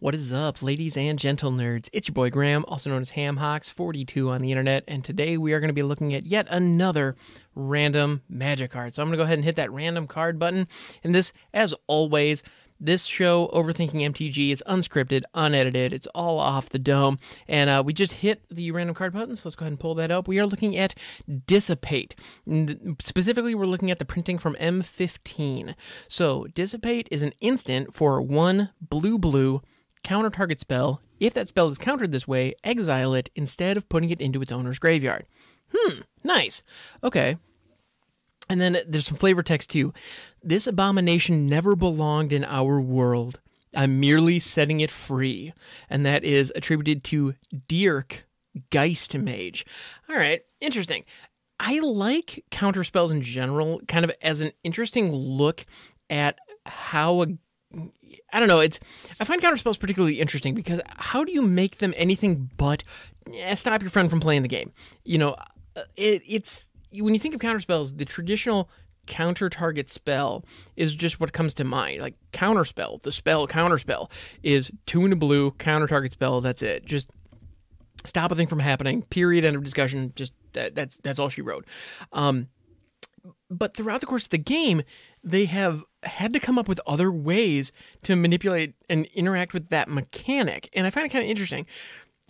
What is up, ladies and gentle nerds? It's your boy Graham, also known as HamHocks42 on the internet, and today we are going to be looking at yet another random magic card. So I'm going to go ahead and hit that random card button. And this, as always, this show, Overthinking MTG, is unscripted, unedited. It's all off the dome. And uh, we just hit the random card button, so let's go ahead and pull that up. We are looking at Dissipate. Specifically, we're looking at the printing from M15. So, Dissipate is an instant for one blue blue counter target spell. If that spell is countered this way, exile it instead of putting it into its owner's graveyard. Hmm, nice. Okay. And then there's some flavor text too. This abomination never belonged in our world. I'm merely setting it free. And that is attributed to Dierk Geist Mage. All right, interesting. I like counter spells in general, kind of as an interesting look at how a I don't know. It's I find counterspells particularly interesting because how do you make them anything but eh, stop your friend from playing the game? You know, uh, it, it's when you think of counterspells, the traditional counter target spell is just what comes to mind. Like counterspell, the spell counterspell is two in a blue counter target spell. That's it. Just stop a thing from happening. Period. End of discussion. Just that, that's that's all she wrote. Um, but throughout the course of the game, they have had to come up with other ways to manipulate and interact with that mechanic. And I find it kind of interesting.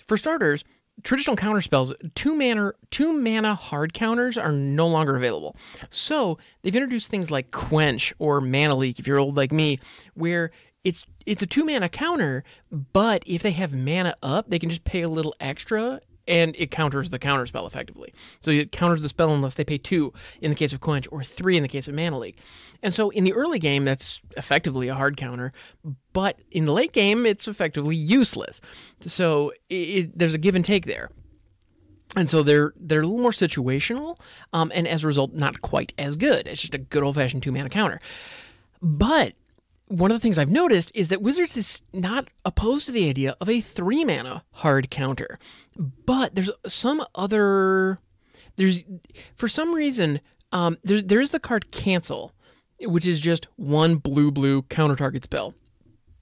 For starters, traditional counter spells, two mana two mana hard counters are no longer available. So they've introduced things like Quench or Mana Leak, if you're old like me, where it's it's a two mana counter, but if they have mana up, they can just pay a little extra and it counters the counter spell effectively. So it counters the spell unless they pay two in the case of Quench or three in the case of Mana Leak. And so in the early game, that's effectively a hard counter, but in the late game, it's effectively useless. So it, it, there's a give and take there. And so they're they're a little more situational, um, and as a result, not quite as good. It's just a good old fashioned two mana counter. But one of the things I've noticed is that Wizards is not opposed to the idea of a three mana hard counter, but there's some other there's for some reason um, there there is the card cancel, which is just one blue blue counter target spell.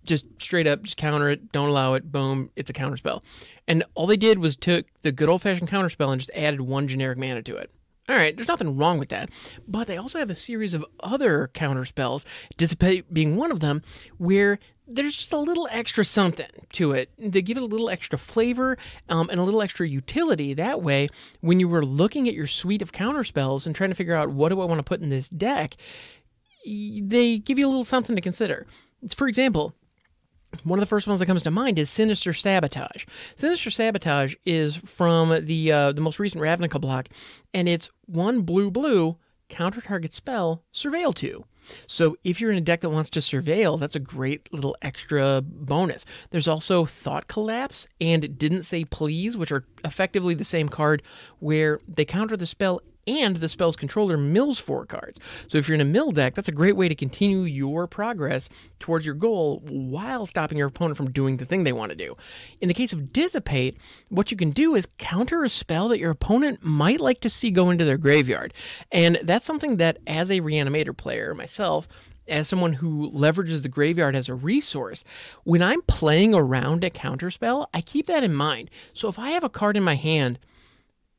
Just straight up, just counter it, don't allow it, boom, it's a counter spell. And all they did was took the good old fashioned counter spell and just added one generic mana to it. All right, there's nothing wrong with that. But they also have a series of other counter spells, Dissipate being one of them, where there's just a little extra something to it. They give it a little extra flavor um, and a little extra utility. That way, when you were looking at your suite of counter spells and trying to figure out what do I want to put in this deck, they give you a little something to consider. For example, one of the first ones that comes to mind is Sinister Sabotage. Sinister Sabotage is from the uh, the most recent Ravnica block, and it's one blue blue counter target spell Surveil 2. So if you're in a deck that wants to surveil, that's a great little extra bonus. There's also Thought Collapse and Didn't Say Please, which are effectively the same card where they counter the spell and the spell's controller mills four cards. So if you're in a mill deck, that's a great way to continue your progress towards your goal while stopping your opponent from doing the thing they want to do. In the case of Dissipate, what you can do is counter a spell that your opponent might like to see go into their graveyard. And that's something that, as a reanimator player myself, as someone who leverages the graveyard as a resource, when I'm playing around a counterspell, I keep that in mind. So if I have a card in my hand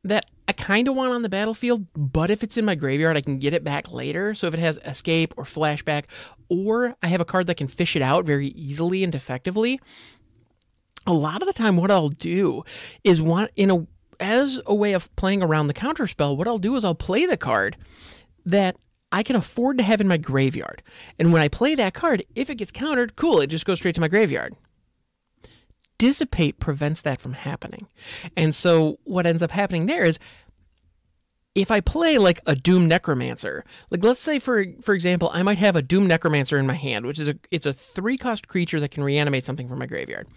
that I kind of want on the battlefield, but if it's in my graveyard, I can get it back later. So if it has escape or flashback, or I have a card that can fish it out very easily and effectively, a lot of the time, what I'll do is want in a as a way of playing around the counterspell. What I'll do is I'll play the card that I can afford to have in my graveyard, and when I play that card, if it gets countered, cool, it just goes straight to my graveyard dissipate prevents that from happening. And so what ends up happening there is if I play like a Doom Necromancer, like let's say for for example, I might have a Doom Necromancer in my hand, which is a it's a three cost creature that can reanimate something from my graveyard.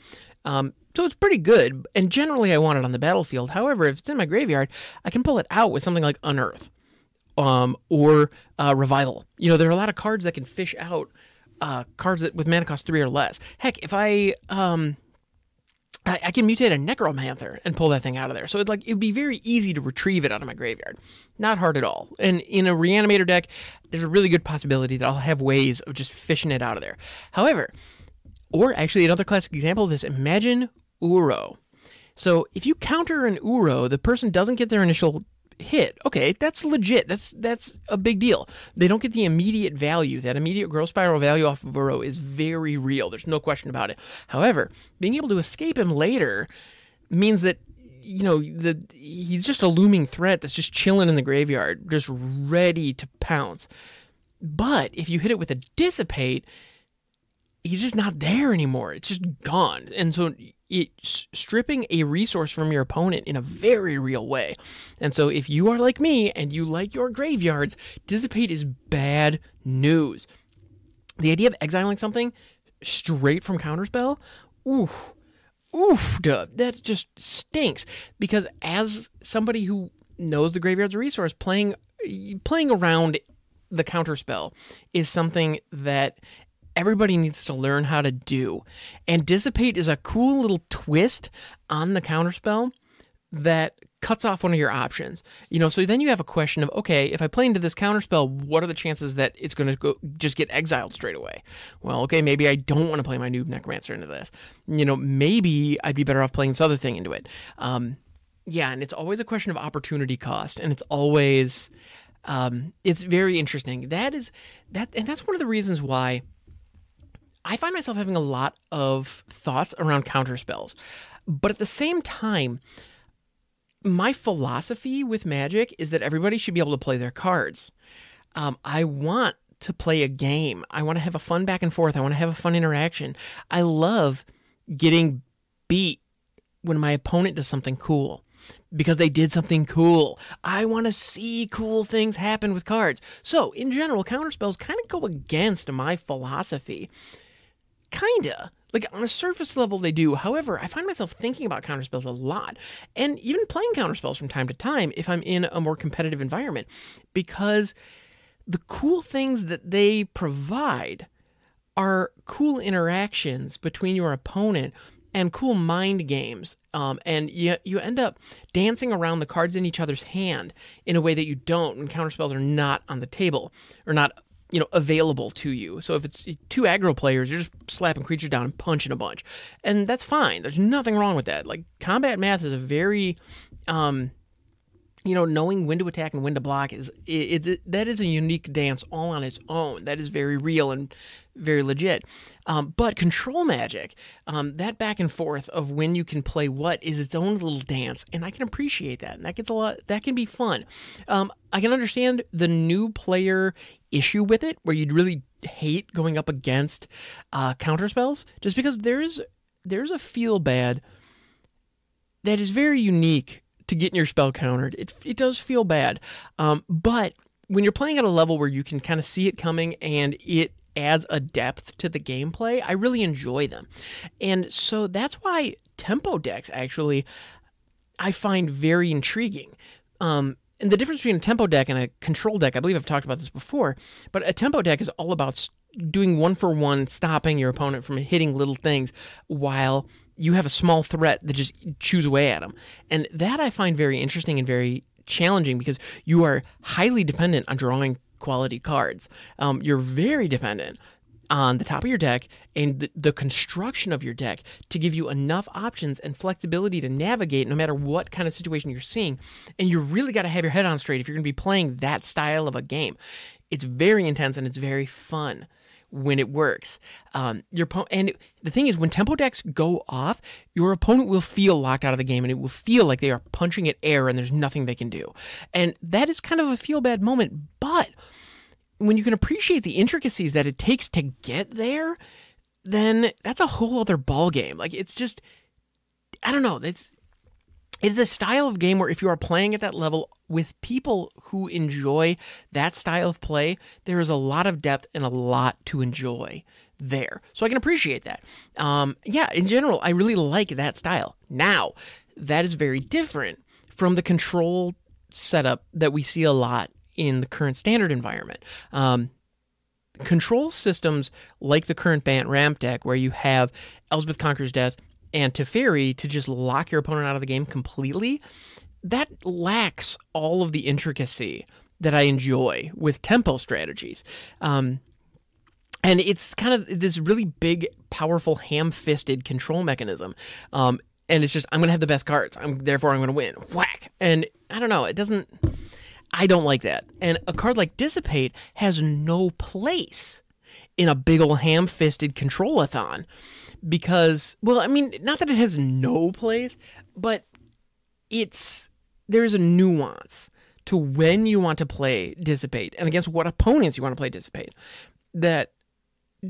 Um, so it's pretty good, and generally I want it on the battlefield. However, if it's in my graveyard, I can pull it out with something like Unearth, um, or uh, Revival. You know, there are a lot of cards that can fish out uh, cards that with mana cost three or less. Heck, if I um, I, I, can mutate a necromancer and pull that thing out of there. So it like it'd be very easy to retrieve it out of my graveyard. Not hard at all. And in a reanimator deck, there's a really good possibility that I'll have ways of just fishing it out of there. However, Or actually, another classic example of this imagine Uro. So if you counter an Uro, the person doesn't get their initial hit. Okay, that's legit. That's that's a big deal. They don't get the immediate value. That immediate growth spiral value off of Uro is very real. There's no question about it. However, being able to escape him later means that you know the he's just a looming threat that's just chilling in the graveyard, just ready to pounce. But if you hit it with a dissipate, he's just not there anymore. It's just gone. And so it's stripping a resource from your opponent in a very real way. And so if you are like me and you like your graveyards, dissipate is bad news. The idea of exiling something straight from counterspell, oof, oof, duh, that just stinks. Because as somebody who knows the graveyard's a resource, playing playing around the counterspell is something that everybody needs to learn how to do. And Dissipate is a cool little twist on the counterspell that cuts off one of your options. You know, so then you have a question of okay, if I play into this counterspell, what are the chances that it's going to go just get exiled straight away? Well, okay, maybe I don't want to play my noob necromancer into this. You know, maybe I'd be better off playing this other thing into it. Um, yeah, and it's always a question of opportunity cost, and it's always um, it's very interesting. That is that, and that's one of the reasons why I find myself having a lot of thoughts around counterspells. But at the same time, my philosophy with Magic is that everybody should be able to play their cards. Um, I want to play a game. I want to have a fun back and forth. I want to have a fun interaction. I love getting beat when my opponent does something cool because they did something cool. I want to see cool things happen with cards. So, in general, counterspells kind of go against my philosophy. Kinda. Like on a surface level, they do. However, I find myself thinking about counterspells a lot and even playing counterspells from time to time if I'm in a more competitive environment because the cool things that they provide are cool interactions between your opponent and cool mind games. Um, and you, you end up dancing around the cards in each other's hand in a way that you don't when counterspells are not on the table or not you know available to you. So if it's two aggro players, you're just slapping creatures down and punching a bunch, and that's fine. There's nothing wrong with that. Like combat math is a very um, you know, knowing when to attack and when to block is it, it, that is a unique dance all on its own. That is very real and very legit. Um, but control magic, um, that back and forth of when you can play what is its own little dance, and I can appreciate that. And that gets a lot. That can be fun. Um, I can understand the new player issue with it, where you'd really hate going up against uh, counter spells, just because there is there's a feel bad that is very unique to getting your spell countered. It, it does feel bad. Um, but when you're playing at a level where you can kind of see it coming and it adds a depth to the gameplay, I really enjoy them. And so that's why tempo decks actually I find very intriguing. Um, and the difference between a tempo deck and a control deck, I believe I've talked about this before, but a tempo deck is all about doing one for one, stopping your opponent from hitting little things while you have a small threat that just chews away at them. And that I find very interesting and very challenging because you are highly dependent on drawing quality cards. Um, you're very dependent on the top of your deck and the, the, construction of your deck to give you enough options and flexibility to navigate no matter what kind of situation you're seeing. And you really got to have your head on straight if you're going to be playing that style of a game. It's very intense and it's very fun when it works. Um, your and the thing is, when tempo decks go off, your opponent will feel locked out of the game, and it will feel like they are punching at air, and there's nothing they can do. And that is kind of a feel bad moment. But when you can appreciate the intricacies that it takes to get there, then that's a whole other ball game. Like it's just, I don't know. It's it's a style of game where if you are playing at that level with people who enjoy that style of play, there is a lot of depth and a lot to enjoy there. So I can appreciate that. Um, yeah, in general, I really like that style. Now, that is very different from the control setup that we see a lot in the current standard environment. Um, control systems like the current Bant ramp deck, where you have Elspeth Conquers Death, and Teferi to just lock your opponent out of the game completely, that lacks all of the intricacy that I enjoy with tempo strategies. Um, and it's kind of this really big, powerful, ham-fisted control mechanism. Um, and it's just I'm gonna have the best cards. I'm therefore I'm gonna win. Whack. And I don't know. It doesn't. I don't like that. And a card like Dissipate has no place in a big old ham-fisted control-a-thon because well, I mean, not that it has no place, but it's there's a nuance to when you want to play Dissipate and against what opponents you want to play Dissipate that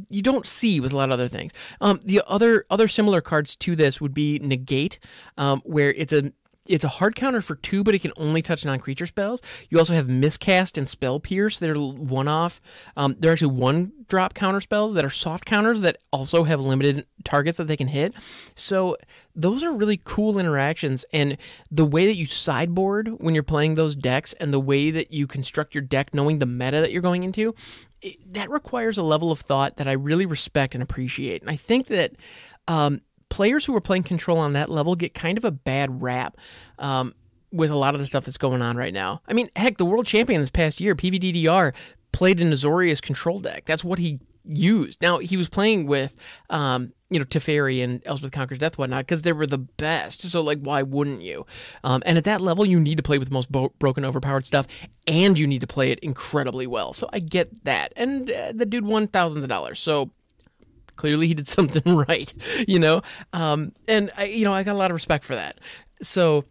you don't see with a lot of other things. Um, the other other similar cards to this would be negate, um, where it's a it's a hard counter for two, but it can only touch non-creature spells. You also have miscast and spell pierce that are one-off. Um, they're actually one-drop counter spells that are soft counters that also have limited targets that they can hit. So those are really cool interactions, and the way that you sideboard when you're playing those decks, and the way that you construct your deck, knowing the meta that you're going into, it, that requires a level of thought that I really respect and appreciate. And I think that. Um, players who are playing control on that level get kind of a bad rap um, with a lot of the stuff that's going on right now. I mean, heck, the world champion this past year, PVDDR, played an Azorius control deck. That's what he used. Now he was playing with, um, you know, Teferi and Elspeth Conquers Death, whatnot, because they were the best. So like, why wouldn't you? Um, and at that level, you need to play with the most bo- broken, overpowered stuff, and you need to play it incredibly well. So I get that. And uh, the dude won thousands of dollars. So clearly he did something right, you know? Um, and I, you know, I got a lot of respect for that. So,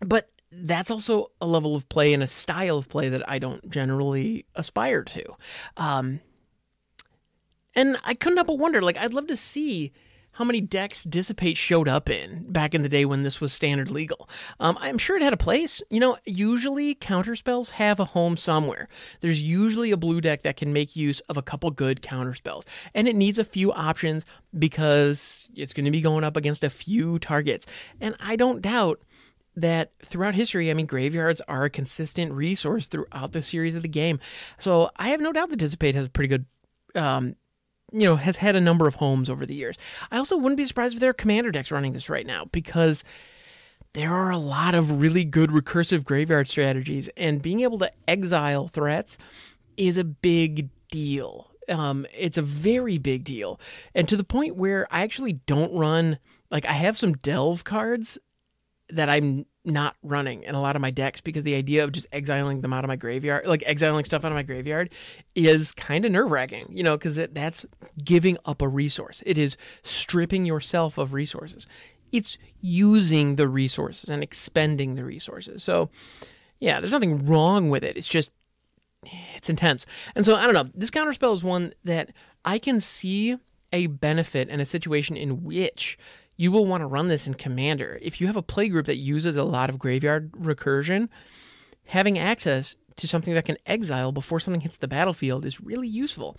but that's also a level of play and a style of play that I don't generally aspire to. Um, and I couldn't help but wonder, like, I'd love to see how many decks Dissipate showed up in back in the day when this was standard legal. Um, I'm sure it had a place. You know, usually counterspells have a home somewhere. There's usually a blue deck that can make use of a couple good counterspells, and it needs a few options because it's going to be going up against a few targets. And I don't doubt that throughout history, I mean, graveyards are a consistent resource throughout the series of the game. So I have no doubt that Dissipate has a pretty good um, you know, has had a number of homes over the years. I also wouldn't be surprised if there are commander decks running this right now because there are a lot of really good recursive graveyard strategies, and being able to exile threats is a big deal. Um, it's a very big deal, and to the point where I actually don't run. Like I have some delve cards that I'm not running in a lot of my decks because the idea of just exiling them out of my graveyard, like exiling stuff out of my graveyard, is kind of nerve wracking, you know, because that's giving up a resource. It is stripping yourself of resources. It's using the resources and expending the resources. So, yeah, there's nothing wrong with it. It's just, eh, it's intense. And so, I don't know. This counterspell is one that I can see a benefit in a situation in which you will want to run this in Commander. If you have a playgroup that uses a lot of graveyard recursion, having access to something that can exile before something hits the battlefield is really useful.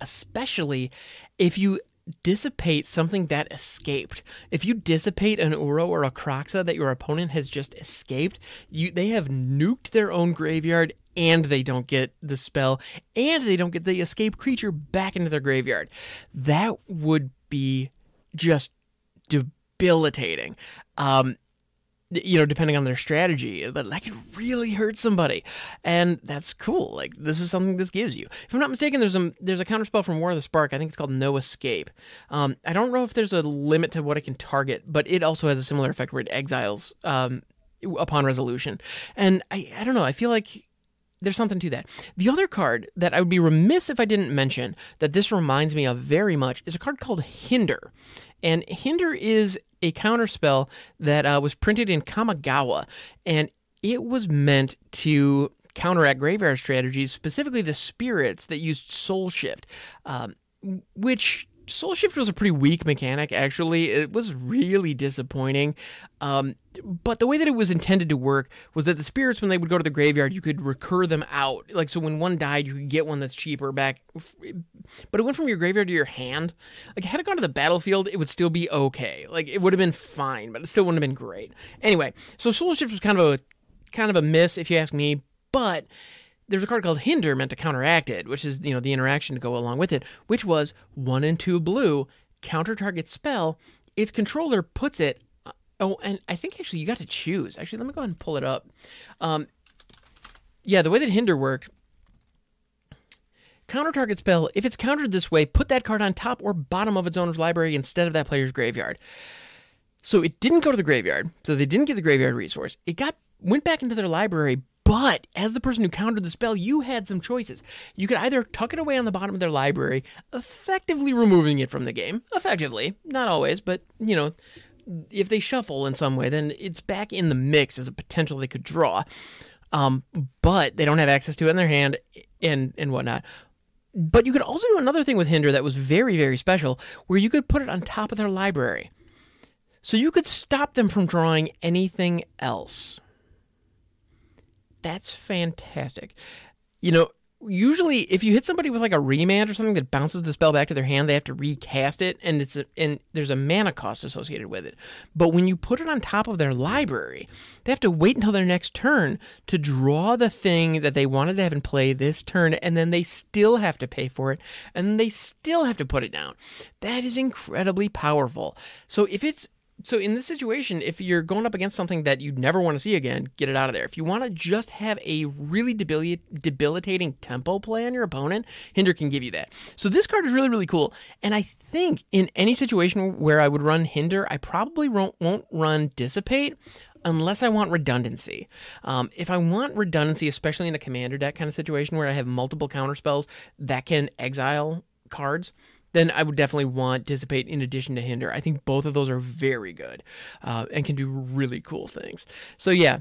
Especially if you dissipate something that escaped. If you dissipate an Uro or a Kroxa that your opponent has just escaped, you they have nuked their own graveyard and they don't get the spell and they don't get the escape creature back into their graveyard. That would be just debilitating. Um, you know, depending on their strategy, but that could really hurt somebody, and that's cool. Like this is something this gives you. If I'm not mistaken, there's a there's a counterspell from War of the Spark. I think it's called No Escape. Um, I don't know if there's a limit to what it can target, but it also has a similar effect where it exiles um, upon resolution. And I I don't know. I feel like there's something to that. The other card that I would be remiss if I didn't mention that this reminds me of very much is a card called Hinder. And Hinder is a counterspell that uh, was printed in Kamigawa, and it was meant to counteract graveyard strategies, specifically the spirits that used Soul Shift, um, which Soul Shift was a pretty weak mechanic, actually. It was really disappointing. Um, but the way that it was intended to work was that the spirits, when they would go to the graveyard, you could recur them out. Like, so when one died, you could get one that's cheaper back. But it went from your graveyard to your hand. Like, had it gone to the battlefield, it would still be okay. Like, it would have been fine, but it still wouldn't have been great. Anyway, so Soul Shift was kind of a kind of a miss, if you ask me. But there's a card called Hinder meant to counteract it, which is you know the interaction to go along with it, which was one and two blue counter target spell. Its controller puts it. Uh, oh, and I think actually you got to choose. Actually, let me go ahead and pull it up. Um, yeah, the way that Hinder worked. Counter target spell, if it's countered this way, put that card on top or bottom of its owner's library instead of that player's graveyard. So it didn't go to the graveyard, so they didn't get the graveyard resource. It got went back into their library, but as the person who countered the spell, you had some choices. You could either tuck it away on the bottom of their library, effectively removing it from the game. Effectively, not always, but you know, if they shuffle in some way, then it's back in the mix as a potential they could draw. Um, but they don't have access to it in their hand and and whatnot. But you could also do another thing with Hinder that was very, very special, where you could put it on top of their library. So you could stop them from drawing anything else. That's fantastic. You know, usually if you hit somebody with like a remand or something that bounces the spell back to their hand, they have to recast it, and it's a, and there's a mana cost associated with it. But when you put it on top of their library, they have to wait until their next turn to draw the thing that they wanted to have in play this turn, and then they still have to pay for it, and they still have to put it down. That is incredibly powerful. So if it's so in this situation, if you're going up against something that you'd never want to see again, get it out of there. If you want to just have a really debilitating tempo play on your opponent, Hinder can give you that. So this card is really, really cool. And I think in any situation where I would run Hinder, I probably won't, won't run Dissipate unless I want redundancy. Um, if I want redundancy, especially in a commander deck kind of situation where I have multiple counter spells that can exile cards, then I would definitely want Dissipate in addition to Hinder. I think both of those are very good uh, and can do really cool things. So, yeah,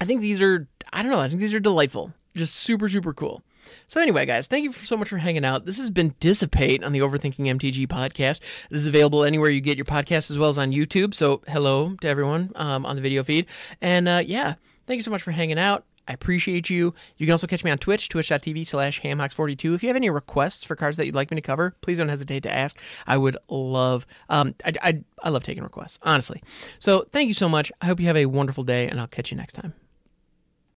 I think these are, I don't know, I think these are delightful. Just super, super cool. So, anyway, guys, thank you so much for hanging out. This has been Dissipate on the Overthinking MTG podcast. This is available anywhere you get your podcast as well as on YouTube. So, hello to everyone um, on the video feed. And uh, yeah, thank you so much for hanging out. I appreciate you. You can also catch me on Twitch, twitch.tv slash hamhocks42. If you have any requests for cards that you'd like me to cover, please don't hesitate to ask. I would love, um, I, I, I love taking requests, honestly. So thank you so much. I hope you have a wonderful day, and I'll catch you next time.